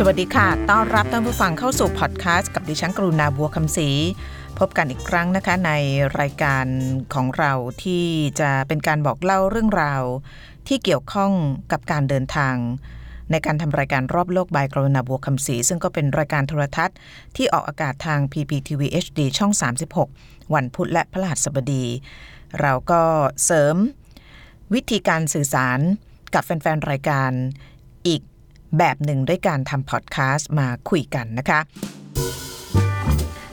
สวัสดีค่ะ ต้อนรับท่านผู้ฟังเข้าสู่พอดแคสต์กับดิฉันกรุณาบัวคำศรี พบกันอีกครั้งนะคะในรายการของเราที่จะเป็นการบอกเล่าเรื่องราว ที่เกี่ยวข้องกับการเดินทาง ในการทำรายการรอบโลกบายกรุณาบัวคำศรี ซึ่งก็เป็นรายการโทรทัศน์ที่ออกอากาศทาง PPTV HD ช่อง 36 วันพุธและพฤหัสบดี เราก็เสริมวิธีการสื่อสารกับแฟนๆรายการอีก แบบหนึ่งด้วยการทำพอดแคสต์มาคุยกันนะคะ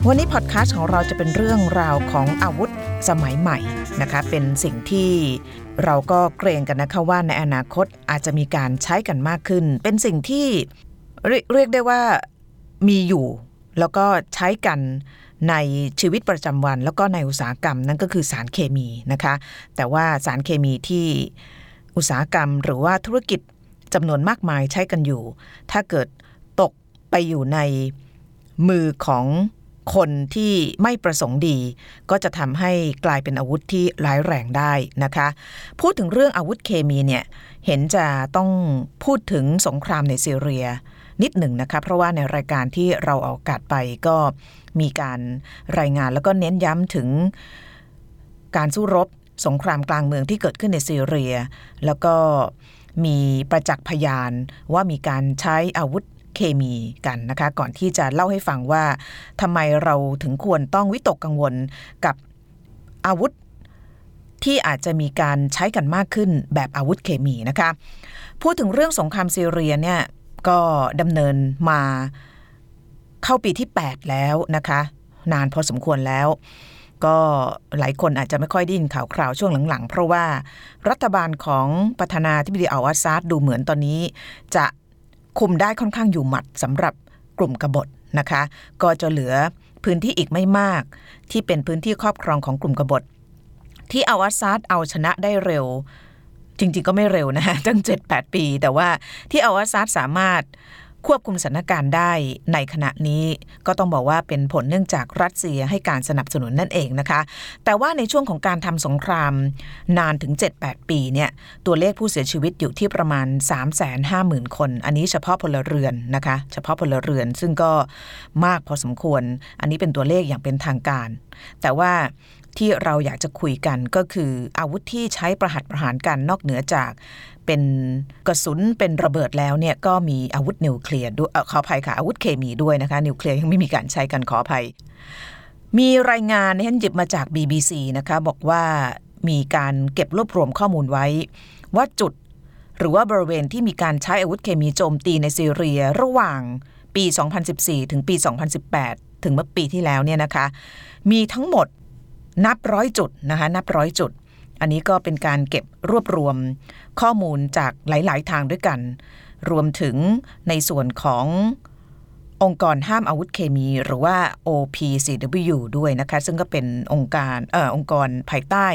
วันนี้พอดแคสต์ของเราจะเป็นเรื่องราวของอาวุธสมัยใหม่นะคะ เป็นสิ่งที่เราก็เกรงกันนะคะว่าในอนาคตอาจจะมีการใช้กันมากขึ้น เป็นสิ่งที่เรียเรียกได้ว่ามีอยู่แล้วก็ใช้กันในชีวิตประจำวัน แล้วก็ในอุตสาหกรรมนั่นก็คือสารเคมีนะคะ แต่ว่าสารเคมีที่อุตสาหกรรมหรือว่าธุรกิจ จำนวนมากมายใช้กันอยู่ ถ้าเกิดตกไปอยู่ในมือของคนที่ไม่ประสงค์ดี ก็จะทำให้กลายเป็นอาวุธที่ร้ายแรงได้นะคะ พูดถึงเรื่องอาวุธเคมีเนี่ยเห็นจะต้องพูดถึงสงครามในซีเรียนิดหนึ่งนะคะ เพราะว่าในรายการที่เราเอาอากาศไปก็มีการรายงานแล้วก็เน้นย้ำถึงการสู้รบสงครามกลางเมืองที่เกิดขึ้นในซีเรีย แล้วก็ มีประจักษ์พยานว่ามีการใช้อาวุธเคมีกันนะคะก่อนที่จะเล่าให้ฟังว่าทำไมเราถึงควรต้องวิตกกังวลกับอาวุธที่อาจจะมีการใช้กันมากขึ้นแบบอาวุธเคมีนะคะพูดถึงเรื่องสงครามซีเรียเนี่ยก็ดำเนินมาเข้าปีที่ 8 แล้วนะคะ นานพอสมควรแล้ว ก็หลายคนอาจจะไม่ค่อยได้ยินข่าวคราวช่วงหลังๆ เพราะว่ารัฐบาลของประธานาธิบดีอัลอาซาดดูเหมือนตอนนี้ จะคุมได้ค่อนข้างอยู่หมัดสำหรับกลุ่มกบฏนะคะ ก็จะเหลือพื้นที่อีกไม่มาก ที่เป็นพื้นที่ครอบครองของกลุ่มกบฏ ที่อัลอาซาดเอาชนะได้เร็ว จริง ๆ ก็ไม่เร็วนะฮะตั้ง 7-8 ปี แต่ว่าที่อัลอาซาดสามารถ ควบคุมสถานการณ์ได้ในขณะนี้ก็ต้องบอกว่าเป็นผลเนื่องจากรัสเซียให้การสนับสนุนนั่นเองนะคะ แต่ว่าในช่วงของการทำสงครามนานถึง 7-8 ปีเนี่ยตัวเลขผู้เสียชีวิตอยู่ที่ประมาณ 350,000 คน อันนี้เฉพาะพลเรือนนะคะ เฉพาะพลเรือนซึ่งก็มากพอสมควร อันนี้เป็นตัวเลขอย่างเป็นทางการ แต่ว่าที่เราอยากจะคุยกันก็คืออาวุธที่ใช้ประหัตประหารกันนอกเหนือจาก เป็นกระสุนเป็นระเบิดแล้วเนี่ยก็มีอาวุธนิวเคลียร์ด้วยขออภัยค่ะอาวุธเคมีด้วยนะคะนิวเคลียร์ยังไม่มีการใช้กันขออภัย มีรายงานที่ฉันหยิบมาจาก BBC นะคะบอกว่ามีการเก็บรวบรวมข้อมูลไว้ ว่าจุดหรือว่าบริเวณที่มีการใช้อาวุธเคมีโจมตีในซีเรียระหว่างปี 2014 ถึงปี 2018 ถึงเมื่อปีที่แล้วเนี่ยนะคะ มีทั้งหมดนับร้อยจุดนะคะนับร้อยจุด อันนี้ก็เป็นการเก็บรวบรวมข้อมูลจากหลาย ๆ ทางด้วยกัน รวมถึงในส่วนขององค์กรห้ามอาวุธเคมีหรือว่า OPCW ด้วยนะคะ ซึ่งก็เป็นองค์การเอ่อองค์กรภายใต้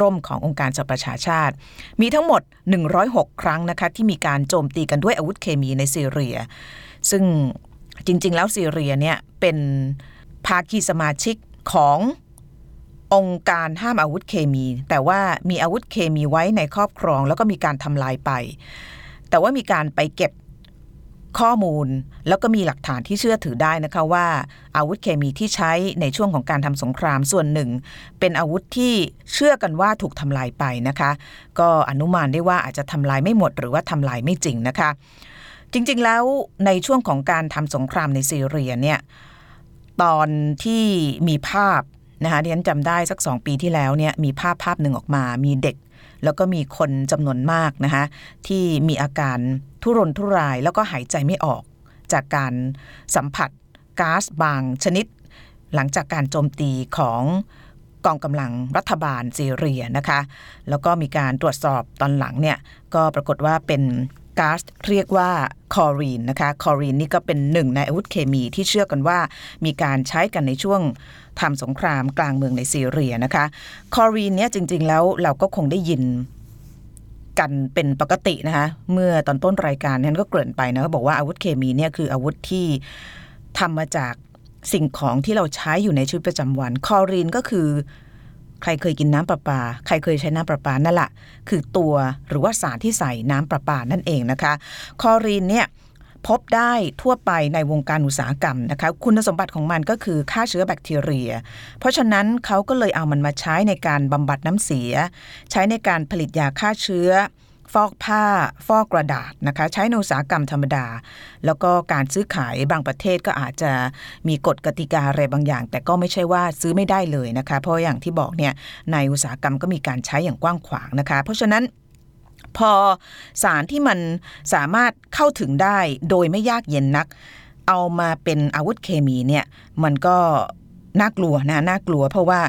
ร่มขององค์การสหประชาชาติ มีทั้งหมด 106 ครั้งนะคะที่มีการโจมตีกันด้วยอาวุธเคมีในซีเรีย ซึ่งจริง ๆ แล้วซีเรียเนี่ยเป็นภาคีสมาชิกของ องค์การห้ามอาวุธเคมี แต่ว่ามีอาวุธเคมีไว้ในครอบครอง แล้วก็มีการทำลายไป แต่ว่ามีการไปเก็บข้อมูล แล้วก็มีหลักฐานที่เชื่อถือได้นะคะว่า อาวุธเคมีที่ใช้ในช่วงของการทำสงครามส่วนหนึ่ง เป็นอาวุธที่เชื่อกันว่าถูกทำลายไปนะคะ ก็อนุมานได้ว่าอาจจะทำลายไม่หมด หรือว่าทำลายไม่จริงนะคะ จริงๆแล้วในช่วงของการทำสงครามในซีเรียเนี่ยตอนที่มีภาพ นะคะดิฉันจำได้สักสองปีที่แล้วเนี่ยมีภาพภาพหนึ่งออกมา มีเด็ก แล้วก็มีคนจำนวนมากนะคะที่มีอาการทุรนทุราย แล้วก็หายใจไม่ออก จากการสัมผัสก๊าซบางชนิด หลังจากการโจมตีของกองกำลังรัฐบาลซีเรียนะคะ แล้วก็มีการตรวจสอบตอนหลังเนี่ยก็ปรากฏว่าเป็น ก๊าซเรียกว่าคลอรีนนะคะคลอรีนนี่ก็เป็นหนึ่งในอาวุธเคมีที่เชื่อกันว่ามีการใช้กันในช่วงทำสงครามกลางเมืองในซีเรียนะคะคลอรีนเนี่ยจริง ๆ แล้วเราก็คงได้ยินกันเป็นปกตินะคะเมื่อตอนต้นรายการนั้นก็เกริ่นไปนะก็บอกว่าอาวุธเคมีเนี่ยคืออาวุธที่ทำมาจากสิ่งของที่เราใช้อยู่ในชีวิตประจำวัน คอรีนก็คือ ใครเคยกินน้ำประปา ใครเคยใช้น้ำประปานั่นแหละคือตัวหรือว่าสารที่ใส่น้ำประปานั่นเองนะคะ คอรีนเนี่ยพบได้ทั่วไปในวงการอุตสาหกรรมนะคะ คุณสมบัติของมันก็คือฆ่าเชื้อแบคทีเรีย เพราะฉะนั้นเขาก็เลยเอามันมาใช้ในการบำบัดน้ำเสีย ใช้ในการผลิตยาฆ่าเชื้อ ฟอกผ้า ฟอกกระดาษนะคะใช้ในอุตสาหกรรมธรรมดา แล้วก็การซื้อขายบางประเทศก็อาจจะมีกฎกติกาอะไรบางอย่าง แต่ก็ไม่ใช่ว่าซื้อไม่ได้เลยนะคะ เพราะอย่างที่บอกเนี่ยในอุตสาหกรรมก็มีการใช้อย่างกว้างขวางนะคะ เพราะฉะนั้นพอสารที่มันสามารถเข้าถึงได้โดยไม่ยากเย็นนัก เอามาเป็นอาวุธเคมีเนี่ยมันก็น่ากลัวนะน่ากลัวเพราะว่า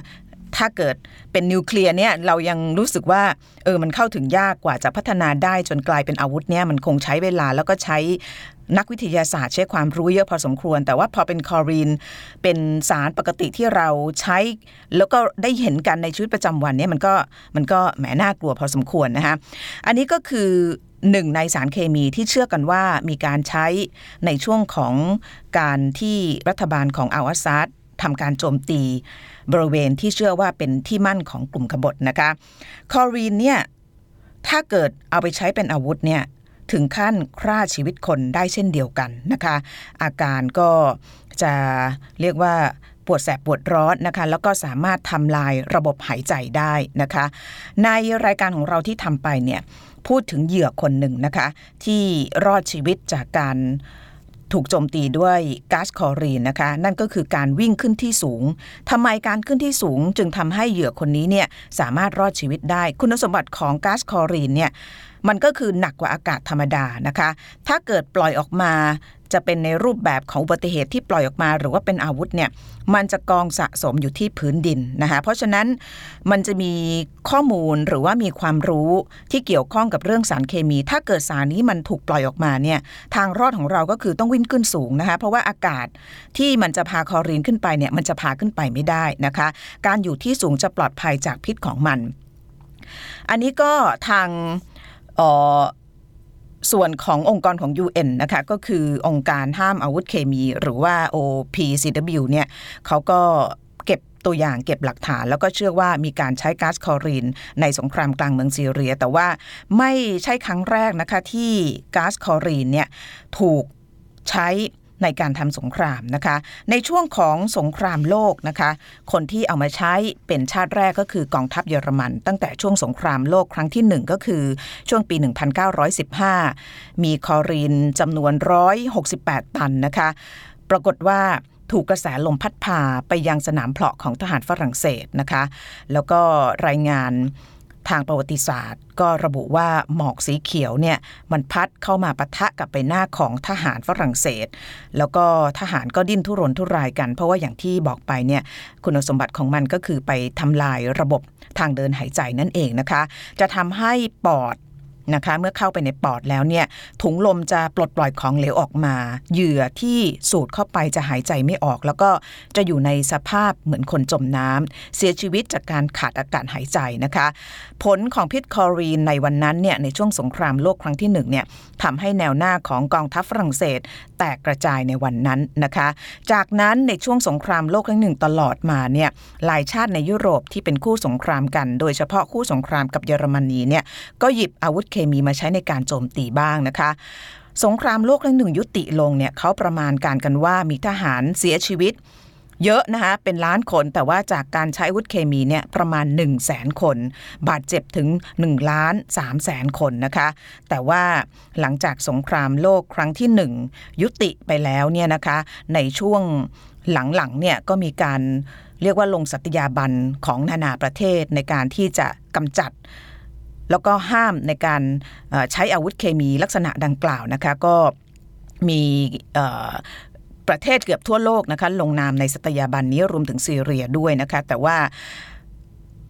ถ้าเกิดเป็นนิวเคลียร์เนี่ยเรายังรู้สึกว่าเออมันเข้าถึงยากกว่าจะพัฒนาได้จนกลายเป็นอาวุธเนี่ยมันคงใช้เวลาแล้วก็ใช้นักวิทยาศาสตร์ใช้ความรู้เยอะพอสมควร แต่ว่าพอเป็นคอรีน เป็นสารปกติที่เราใช้ แล้วก็ได้เห็นกันในชีวิตประจำวันเนี่ยมันก็มันก็แหมน่ากลัวพอสมควรนะคะอันนี้ก็คือหนึ่งในสารเคมีที่เชื่อกันว่ามีการใช้ในช่วงของการที่รัฐบาลของอัลอาซาดทำการโจมตี บริเวณที่เชื่อว่าเป็นที่มั่นของกลุ่มกบฏนะคะคอรีนเนี่ยถ้าเกิดเอาไปใช้เป็นอาวุธเนี่ยถึงขั้นฆ่าชีวิตคนได้เช่นเดียวกันนะคะ อาการก็จะเรียกว่าปวดแสบปวดร้อนนะคะ แล้วก็สามารถทำลายระบบหายใจได้นะคะ ในรายการของเราที่ทำไปเนี่ยพูดถึงเหยื่อคนหนึ่งนะคะ ที่รอดชีวิตจากการ ถูกโจมตีด้วยก๊าซคอรีนนะคะ นั่นก็คือการวิ่งขึ้นที่สูงทำไมการขึ้นที่สูงจึงทำให้เหยื่อคนนี้เนี่ยสามารถรอดชีวิตได้ คุณสมบัติของก๊าซคอรีนเนี่ย มันก็คือหนักกว่าอากาศธรรมดานะคะ ถ้าเกิดปล่อยออกมาจะเป็นในรูปแบบของอุบัติเหตุที่ปล่อยออกมา หรือว่าเป็นอาวุธเนี่ยมันจะกองสะสมอยู่ที่พื้นดินนะคะเพราะฉะนั้นมันจะมีข้อมูลหรือว่ามีความรู้ที่เกี่ยวข้องกับเรื่องสารเคมี ถ้าเกิดสารนี้มันถูกปล่อยออกมาเนี่ยทางรอดของเราก็คือต้องวิ่งขึ้นสูงนะคะเพราะว่าอากาศที่มันจะพาคอรีนขึ้นไปเนี่ยมันจะพาขึ้นไปไม่ได้นะคะ การอยู่ที่สูงจะปลอดภัยจากพิษของมัน อันนี้ก็ทาง ส่วนขององค์กรของ UN นะคะก็คือองค์การห้ามอาวุธเคมี หรือว่า OPCW เนี่ยเขาก็เก็บตัวอย่างเก็บหลักฐาน แล้วก็เชื่อว่ามีการใช้ก๊าซคอรีน ในสงครามกลางเมืองซีเรีย แต่ว่าไม่ใช่ครั้งแรกนะคะที่ก๊าซคอรีนเนี่ยถูกใช้ ในการทำสงครามนะคะ ในช่วงของสงครามโลกนะคะ คนที่เอามาใช้เป็นชาติแรกก็คือกองทัพเยอรมัน ตั้งแต่ช่วงสงครามโลกครั้งที่ 1 ก็คือช่วงปี 1915 มีคอรีนจำนวน 168 ตันนะคะ ปรากฏว่าถูกกระแสลมพัดพาไปยังสนามเพลาะของทหารฝรั่งเศสนะคะ แล้วก็รายงาน ทางประวัติศาสตร์ ก็ระบุว่าหมอกสีเขียวเนี่ยมันพัดเข้ามาปะทะกับใบหน้าของทหารฝรั่งเศส แล้วก็ทหารก็ดิ้นทุรนทุรายกัน เพราะว่าอย่างที่บอกไปเนี่ยคุณสมบัติของมันก็คือไปทำลายระบบทางเดินหายใจนั่นเองนะคะ จะทำให้ปอด นะคะ เมื่อเข้าไปในปอดแล้วเนี่ยถุงลมจะปลดปล่อยของเหลวออกมา เหยื่อที่สูดเข้าไปจะหายใจไม่ออก แล้วก็จะอยู่ในสภาพเหมือนคนจมน้ำเสียชีวิตจากการขาดอากาศหายใจนะคะ ผลของพิษคอรีนในวันนั้นเนี่ยในช่วงสงครามโลกครั้งที่หนึ่งเนี่ยทำให้แนวหน้าของกองทัพฝรั่งเศส แตกกระจายในวันนั้นนะคะ จากนั้นในช่วงสงครามโลกครั้งหนึ่งตลอดมาเนี่ยหลายชาติในยุโรปที่เป็นคู่สงครามกัน โดยเฉพาะคู่สงครามกับเยอรมนีเนี่ยก็หยิบอาวุธเคคมีมาใช้ในการโจมตีบ้างนะคะ สงครามโลกครั้งหนึ่งยุติลงเนี่ยเขาประมาณการกันว่ามีทหารเสียชีวิต เยอะนะคะเป็นล้านคนแต่ว่าจากการใช้อาวุธเคมีเนี่ยประมาณ 1 0 0 0 0แสนคน บาดเจ็บถึง1ล้าน3แสนคนนะคะ แต่ว่าหลังจากสงครามโลกครั้งที่ 1 ยุติไปแล้วเนี่ยนะคะในช่วงหลังๆเนี่ยก็มีการเรียกว่าลงสัตยาบันของนานาประเทศในการที่จะกำจัด แล้วก็ห้ามในการใช้อาวุธเคมีลักษณะดังกล่าวนะคะก็มีประเทศเกือบทั่วโลกนะคะลงนามในสัตยาบันนี้รวมถึงซีเรียด้วยนะคะแต่ว่า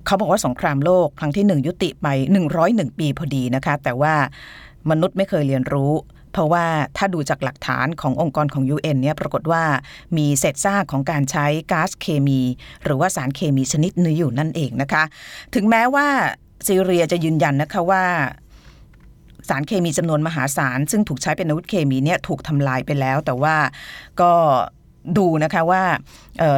เขาบอกว่าสงครามโลกครั้งที่หนึ่งยุติไป 101 ปีพอดีนะคะแต่ว่ามนุษย์ไม่เคยเรียนรู้ เพราะว่าถ้าดูจากหลักฐานขององค์กรของ UN เนี่ยปรากฏว่ามีเศษซากของการใช้ก๊าซเคมี หรือว่าสารเคมีชนิดนี้อยู่นั่นเองนะคะ ถึงแม้ว่า ซีเรียจะยืนยันนะคะว่า สารเคมีจำนวนมหาศาล ซึ่งถูกใช้เป็นอาวุธเคมีเนี่ยถูกทำลายไปแล้ว แต่ว่าก็ดูนะคะว่า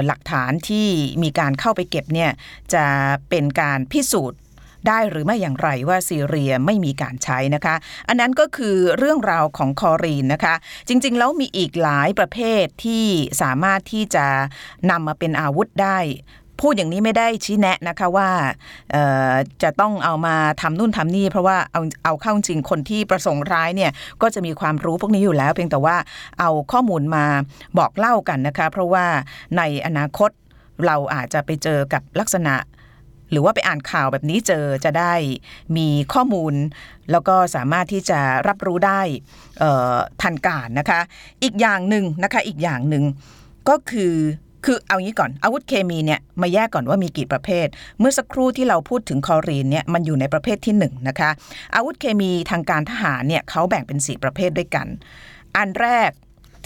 หลักฐานที่มีการเข้าไปเก็บเนี่ยจะเป็นการพิสูจน์ได้หรือไม่อย่างไรว่าซีเรียไม่มีการใช้นะคะ อันนั้นก็คือเรื่องราวของคอรีนนะคะ จริง ๆ แล้วมีอีกหลายประเภทที่สามารถที่จะนำมาเป็นอาวุธได้ พูดอย่างนี้ไม่ได้ชี้แนะนะคะว่าจะต้องเอามาทำนู่นทำนี่ เพราะว่าเอาเอาเข้าจริงคนที่ประสงค์ร้ายเนี่ยก็จะมีความรู้พวกนี้อยู่แล้ว เพียงแต่ว่าเอาข้อมูลมาบอกเล่ากันนะคะ เพราะว่าในอนาคตเราอาจจะไปเจอกับลักษณะหรือว่าไปอ่านข่าวแบบนี้เจอจะได้มีข้อมูล แล้วก็สามารถที่จะรับรู้ได้ทันการนะคะ อีกอย่างหนึ่งนะคะอีกอย่างหนึ่งก็คือ คือเอางี้ก่อนอาวุธเคมีเนี่ยมาแยกก่อนว่ามีกี่ประเภท เมื่อสักครู่ที่เราพูดถึงคอรีนเนี่ยมันอยู่ในประเภทที่1นนะคะอาวุธเคมีทางการทหารเนี่ยเขาแบ่งเป็น 4 ประเภทด้วยกัน อันแรก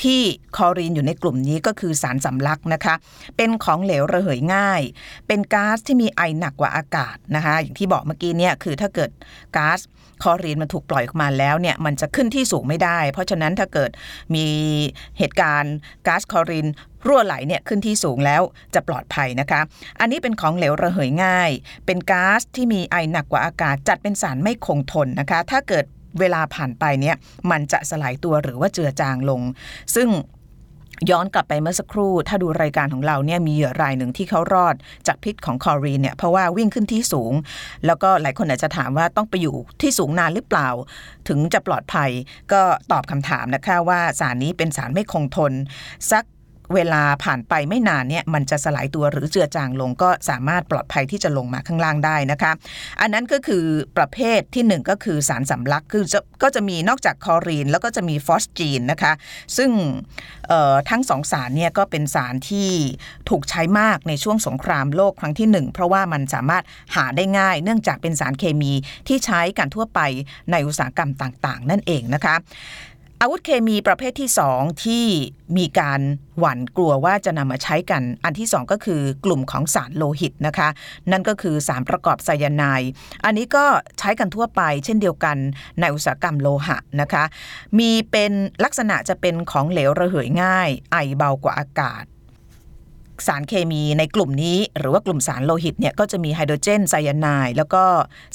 ที่คอรีนอยู่ในกลุ่มนี้ก็คือสารสำลักนะคะ เป็นของเหลวระเหยง่าย เป็นก๊าซที่มีไอหนักกว่าอากาศนะคะ อย่างที่บอกเมื่อกี้เนี่ยคือถ้าเกิดก๊าซ คอรีนมันถูกปล่อยออกมาแล้วเนี่ยมันจะขึ้นที่สูงไม่ได้ เพราะฉะนั้นถ้าเกิดมีเหตุการณ์ก๊าซคอรีนรั่วไหลเนี่ยขึ้นที่สูงแล้วจะปลอดภัยนะคะ อันนี้เป็นของเหลวระเหยง่าย เป็นก๊าซที่มีไอหนักกว่าอากาศ จัดเป็นสารไม่คงทนนะคะ ถ้าเกิดเวลาผ่านไปเนี่ยมันจะสลายตัวหรือว่าเจือจางลง ซึ่ง ย้อนกลับไปเมื่อสักครู่ ถ้าดูรายการของเราเนี่ยมีเหยื่อรายหนึ่งที่เขารอดจากพิษของคอรีนเนี่ยเพราะว่าวิ่งขึ้นที่สูง แล้วก็หลายคนอาจจะถามว่าต้องไปอยู่ที่สูงนานหรือเปล่า ถึงจะปลอดภัยก็ตอบคำถามนะคะว่าสารนี้เป็นสารไม่คงทน สัก เวลาผ่านไปไม่นานเนี่ยมันจะสลายตัวหรือเจือจางลงก็สามารถปลอดภัยที่จะลงมาข้างล่างได้นะคะ อันนั้นก็คือประเภทที่ 1 ก็คือสารสำลักคือก็จะมีนอกจากคอรีน แล้วก็จะมีฟอสจีนนะคะ ซึ่งทั้งสองสารเนี่ยก็เป็นสารที่ถูกใช้มากในช่วงสงครามโลกครั้งที่ 1 เพราะว่ามันสามารถหาได้ง่าย เนื่องจากเป็นสารเคมีที่ใช้กันทั่วไปในอุตสาหกรรมต่าง ๆ นั่นเองนะคะ อาวุธเคมีประเภทที่ 2 ที่มีการหวั่นกลัวว่าจะนำมาใช้กัน อันที่ 2 ก็คือกลุ่มของสารโลหิตนะคะ นั่นก็คือสารประกอบไซยาไนด์อันนี้ก็ใช้กันทั่วไป เช่นเดียวกันในอุตสาหกรรมโลหะนะคะ มีเป็นลักษณะจะเป็นของเหลวระเหยง่าย ไอเบากว่าอากาศสารเคมีในกลุ่มนี้หรือว่ากลุ่มสารโลหิตเนี่ยก็จะมีไฮโดรเจนไซยาไนด์แล้วก็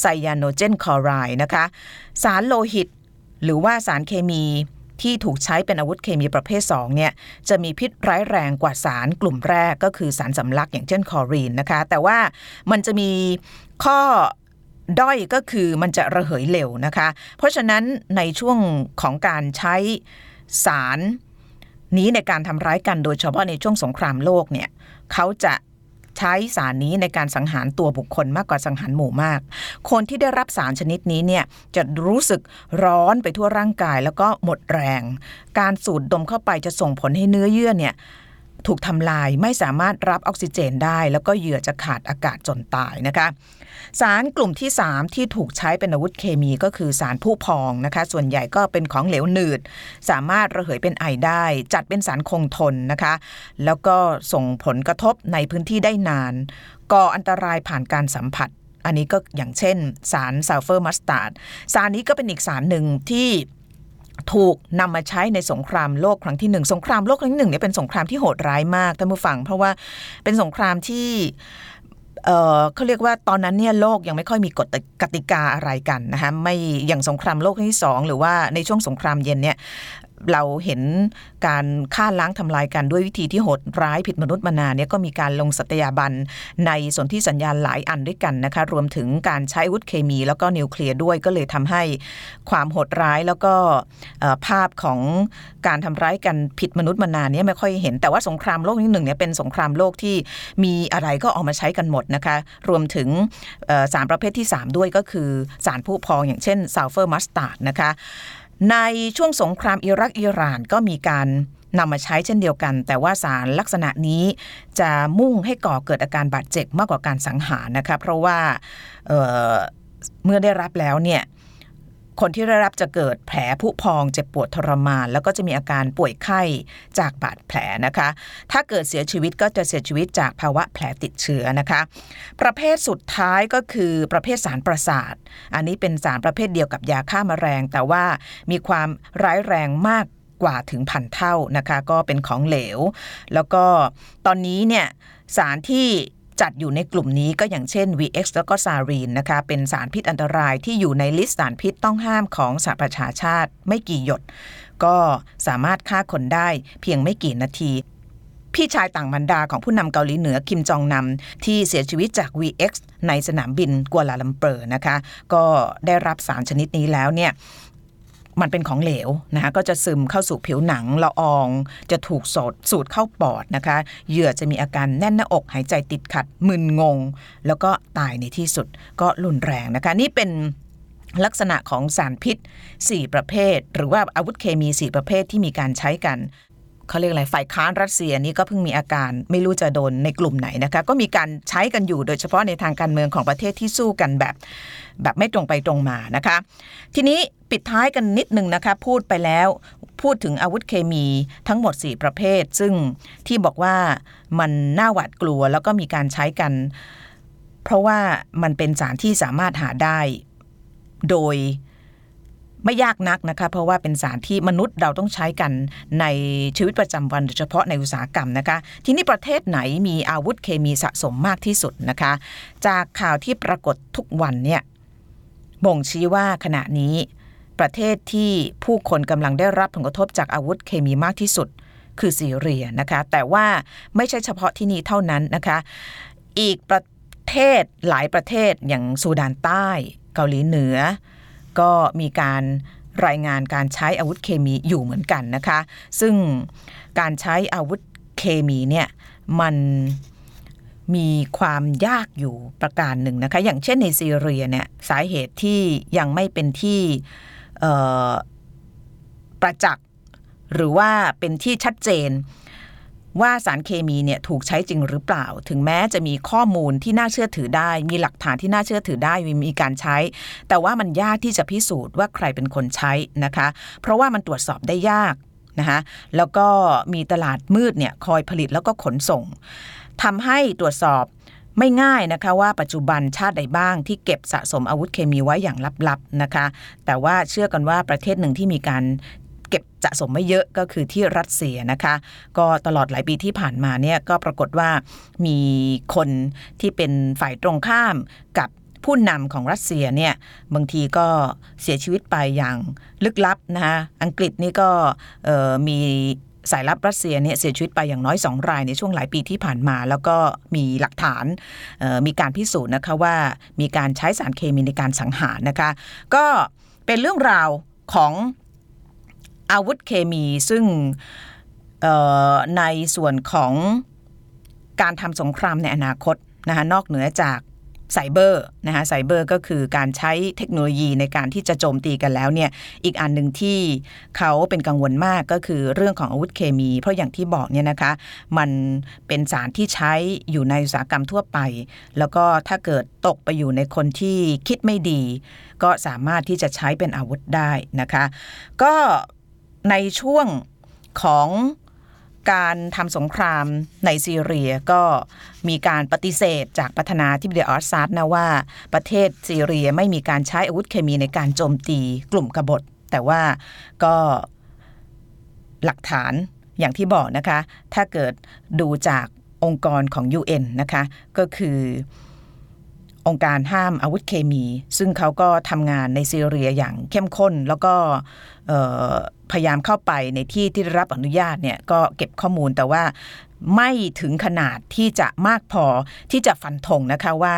ไซยาโนเจนคลอไรด์นะคะ สารโลหิต หรือว่าสารเคมี ที่ถูกใช้เป็นอาวุธเคมีประเภท2เนี่ยจะมีพิษร้ายแรงกว่าสารกลุ่มแรกก็คือสารสำลักอย่างเช่นคลอรีนนะคะ แต่ว่ามันจะมีข้อด้อยก็คือมันจะระเหยเร็วนะคะ เพราะฉะนั้นในช่วงของการใช้สารนี้ในการทำร้ายกันโดยเฉพาะในช่วงสงครามโลกเนี่ยเขาจะ ใช้สารนี้ในการสังหารตัวบุคคลมากกว่าสังหารหมู่มาก คนที่ได้รับสารชนิดนี้เนี่ยจะรู้สึกร้อนไปทั่วร่างกายแล้วก็หมดแรง การสูดดมเข้าไปจะส่งผลให้เนื้อเยื่อเนี่ย ถูกทำลายไม่สามารถรับออกซิเจนได้ แล้วก็เหยื่อจะขาดอากาศจนตายนะคะ สารกลุ่มที่ 3 ที่ถูกใช้เป็นอาวุธเคมีก็คือสารผุพองนะคะ ส่วนใหญ่ก็เป็นของเหลวหนืด สามารถระเหยเป็นไอได้ จัดเป็นสารคงทนนะคะ แล้วก็ส่งผลกระทบในพื้นที่ได้นานก่ออันตรายผ่านการสัมผัส อันนี้ก็อย่างเช่น สารซัลเฟอร์มัสตาร์ดสารนี้ก็เป็นอีกสารหนึ่งที่ ถูกนำมาใช้ในสงครามโลกครั้งที่หนึ่งสงครามโลกครั้งที่หนึ่งเนี่ยเป็นสงครามที่โหดร้ายมากท่านผู้ฟัง เพราะว่าเป็นสงครามที่เขาเรียกว่าตอนนั้นเนี่ยโลกยังไม่ค่อยมีกฎกติกาอะไรกันนะคะไม่อย่างสงครามโลกครั้งที่สองหรือว่าในช่วงสงครามเย็นเนี่ย เราเห็นการฆ่าล้างทำลายกันด้วยวิธีที่โหดร้ายผิดมนุษย์มานานเนี่ยก็มีการลงสัตยาบันในสนธิสัญญาณหลายอันด้วยกันนะคะ รวมถึงการใช้อาวุธเคมีแล้วก็นิวเคลียร์ด้วยก็เลยทำให้ความโหดร้ายแล้วก็ภาพของการทำร้ายกันผิดมนุษย์มานานเนี่ยไม่ค่อยเห็นแต่ว่าสงครามโลกที่หนึ่งเนี่ยเป็นสงครามโลกที่มีอะไรก็ออกมาใช้กันหมดนะคะ รวมถึงสารประเภทที่ 3 ด้วยก็คือสารผุพองอย่างเช่น sulfur mustard นะคะ ในช่วงสงครามอิรักอิหร่านก็มีการนำมาใช้เช่นเดียวกัน แต่ว่าสารลักษณะนี้จะมุ่งให้ก่อเกิดอาการบาดเจ็บมากกว่าการสังหารนะคะเพราะว่าเเมื่อได้รับแล้วเนี่ย คนที่ได้รับจะเกิดแผลผุพองเจ็บปวดทรมาน แล้วก็จะมีอาการป่วยไข้จากบาดแผลนะคะ ถ้าเกิดเสียชีวิตก็จะเสียชีวิตจากภาวะแผลติดเชื้อนะคะ ประเภทสุดท้ายก็คือประเภทสารประสาท อันนี้เป็นสารประเภทเดียวกับยาฆ่ามาแมลง แต่ว่ามีความร้ายแรงมากกว่าถึงพันเท่านะคะ ก็เป็นของเหลว แล้วก็ตอนนี้เนี่ยสารที่ จัดอยู่ในกลุ่มนี้ก็อย่างเช่น VX แล้วก็ซารีนนะคะ เป็นสารพิษอันตรายที่อยู่ใน list สารพิษต้องห้ามของสหประชาชาติไม่กี่หยด ก็สามารถฆ่าคนได้เพียงไม่กี่นาทีพี่ชายต่างมารดาของผู้นำเกาหลีเหนือคิมจองนัมที่เสียชีวิตจาก VX ในสนามบินกัวลาลัมเปอร์นะคะ ก็ได้รับสารชนิดนี้แล้วเนี่ย มันเป็นของเหลวนะคะก็จะซึมเข้าสู่ผิวหนังละออง จะถูกสดสูดเข้าปอดนะคะ เหยื่อจะมีอาการแน่นหน้าอกหายใจติดขัดมึนงง แล้วก็ตายในที่สุดก็รุนแรงนะคะ นี่เป็นลักษณะของสารพิษ 4 ประเภท หรือว่าอาวุธเคมี 4 ประเภทที่มีการใช้กัน เขาเรียกอะไรฝ่ายค้านรัสเซียนี่ก็เพิ่งมีอาการไม่รู้จะโดนในกลุ่มไหนนะคะ ก็มีการใช้กันอยู่โดยเฉพาะในทางการเมืองของประเทศที่สู้กันแบบ แบบไม่ตรงไปตรงมานะคะ ทีนี้ปิดท้ายกันนิดนึงนะคะพูดไปแล้วพูดถึงอาวุธเคมีทั้งหมด 4 ประเภท ซึ่งที่บอกว่ามันน่าหวาดกลัวแล้วก็มีการใช้กัน เพราะว่ามันเป็นสารที่สามารถหาได้ โดย ไม่ยากนักนะคะ เพราะว่าเป็นสารที่มนุษย์เราต้องใช้กันในชีวิตประจำวันโดยเฉพาะในอุตสาหกรรมนะคะ ทีนี้ประเทศไหนมีอาวุธเคมีสะสมมากที่สุดนะคะ จากข่าวที่ปรากฏทุกวันเนี่ยบ่งชี้ว่าขณะนี้ ประเทศที่ผู้คนกำลังได้รับผลกระทบจากอาวุธเคมีมากที่สุด คือซีเรียนะคะ แต่ว่าไม่ใช่เฉพาะที่นี่เท่านั้นนะคะ อีกประเทศหลายประเทศอย่างซูดานใต้ เกาหลีเหนือ ก็มีการรายงานการใช้อาวุธเคมีอยู่เหมือนกันนะคะ ซึ่งการใช้อาวุธเคมีเนี่ยมันมีความยากอยู่ประการหนึ่งนะคะ อย่างเช่นในซีเรียเนี่ยสาเหตุที่ยังไม่เป็นที่ประจักษ์หรือว่าเป็นที่ชัดเจน ว่าสารเคมีเนี่ยถูกใช้จริงหรือเปล่า ถึงแม้จะมีข้อมูลที่น่าเชื่อถือได้ มีหลักฐานที่น่าเชื่อถือได้มีการใช้ แต่ว่ามันยากที่จะพิสูจน์ว่าใครเป็นคนใช้นะคะ เพราะว่ามันตรวจสอบได้ยากนะคะแล้วก็มีตลาดมืดเนี่ยคอยผลิตแล้วก็ขนส่งทำให้ตรวจสอบไม่ง่ายนะคะว่าปัจจุบันชาติใดบ้างที่เก็บสะสมอาวุธเคมีไว้อย่างลับๆนะคะ แต่ว่าเชื่อกันว่าประเทศหนึ่งที่มีการ เก็บสะสมไม่เยอะก็คือที่รัสเซียนะคะ ก็ตลอดหลายปีที่ผ่านมาเนี่ยก็ปรากฏว่ามีคนที่เป็นฝ่ายตรงข้ามกับผู้นำของรัสเซียเนี่ยบางทีก็เสียชีวิตไปอย่างลึกลับนะคะอังกฤษนี่ก็มีสายลับรัสเซียเนี่ยเสียชีวิตไปอย่างน้อย 2 รายในช่วงหลายปีที่ผ่านมา แล้วก็มีหลักฐานมีการพิสูจน์นะคะว่ามีการใช้สารเคมีในการสังหารนะคะ ก็เป็นเรื่องราวของ อาวุธเคมีซึ่งในส่วนของการทำสงครามในอนาคตนะคะนอกเหนือจากไซเบอร์นะคะไซเบอร์ก็คือการใช้เทคโนโลยีในการที่จะโจมตีกันแล้วเนี่ยอีกอันหนึ่งที่เขาเป็นกังวลมากก็คือเรื่องของอาวุธเคมี เพราะอย่างที่บอกเนี่ยนะคะมันเป็นสารที่ใช้อยู่ในอุตสาหกรรมทั่วไป แล้วก็ถ้าเกิดตกไปอยู่ในคนที่คิดไม่ดี ก็สามารถที่จะใช้เป็นอาวุธได้นะคะ ก็ ในช่วงของการทำสงครามในซีเรียก็มีการปฏิเสธจากประธานาธิบดีออสซาดนะว่าประเทศซีเรียไม่มีการใช้อาวุธเคมีในการโจมตีกลุ่มกบฏ แต่ว่าก็หลักฐานอย่างที่บอกนะคะ ถ้าเกิดดูจากองค์กรของ UN นะคะ ก็คือองค์การห้ามอาวุธเคมี ซึ่งเขาก็ทำงานในซีเรียอย่างเข้มข้น แล้วก็ พยายามเข้าไปในที่ที่ได้รับอนุญาตเนี่ยก็เก็บข้อมูลแต่ว่าไม่ถึงขนาดที่จะมากพอที่จะฟันธงนะคะว่า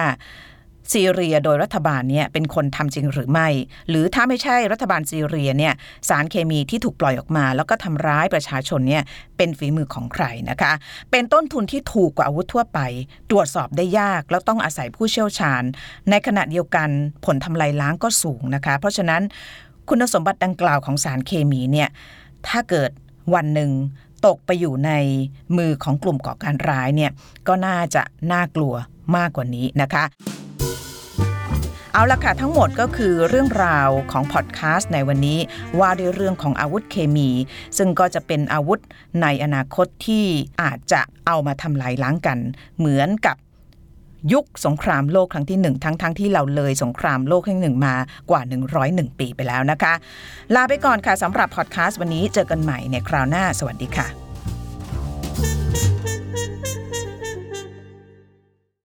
ซีเรียโดยรัฐบาลเนี่ยเป็นคนทำจริงหรือไม่ หรือถ้าไม่ใช่รัฐบาลซีเรียเนี่ยสารเคมีที่ถูกปล่อยออกมา แล้วก็ทำร้ายประชาชนเนี่ยเป็นฝีมือของใครนะคะ เป็นต้นทุนที่ถูกกว่าอาวุธทั่วไป ตรวจสอบได้ยากแล้วต้องอาศัยผู้เชี่ยวชาญ ในขณะเดียวกันผลทำลายล้างก็สูงนะคะ เพราะฉะนั้น คุณสมบัติดังกล่าวของสารเคมีเนี่ยถ้าเกิดวันหนึ่งตกไปอยู่ในมือของกลุ่มก่อการร้ายเนี่ยก็น่าจะน่ากลัวมากกว่านี้นะคะเอาละค่ะทั้งหมดก็คือเรื่องราวของพอดแคสต์ในวันนี้ว่าด้วยเรื่องของอาวุธเคมี ซึ่งก็จะเป็นอาวุธในอนาคตที่อาจจะเอามาทำลายล้างกัน เหมือนกับ ยุคสงครามโลกครั้งที่หนึ่งทั้งๆทที่เราเลยสงครามโลกครั้งหนึ่งมากว่า 101 ปีไปแล้วนะคะ ลาไปก่อนค่ะสำหรับพอดแคสต์วันนี้เจอกันใหม่ในคราวหน้า สวัสดีค่ะ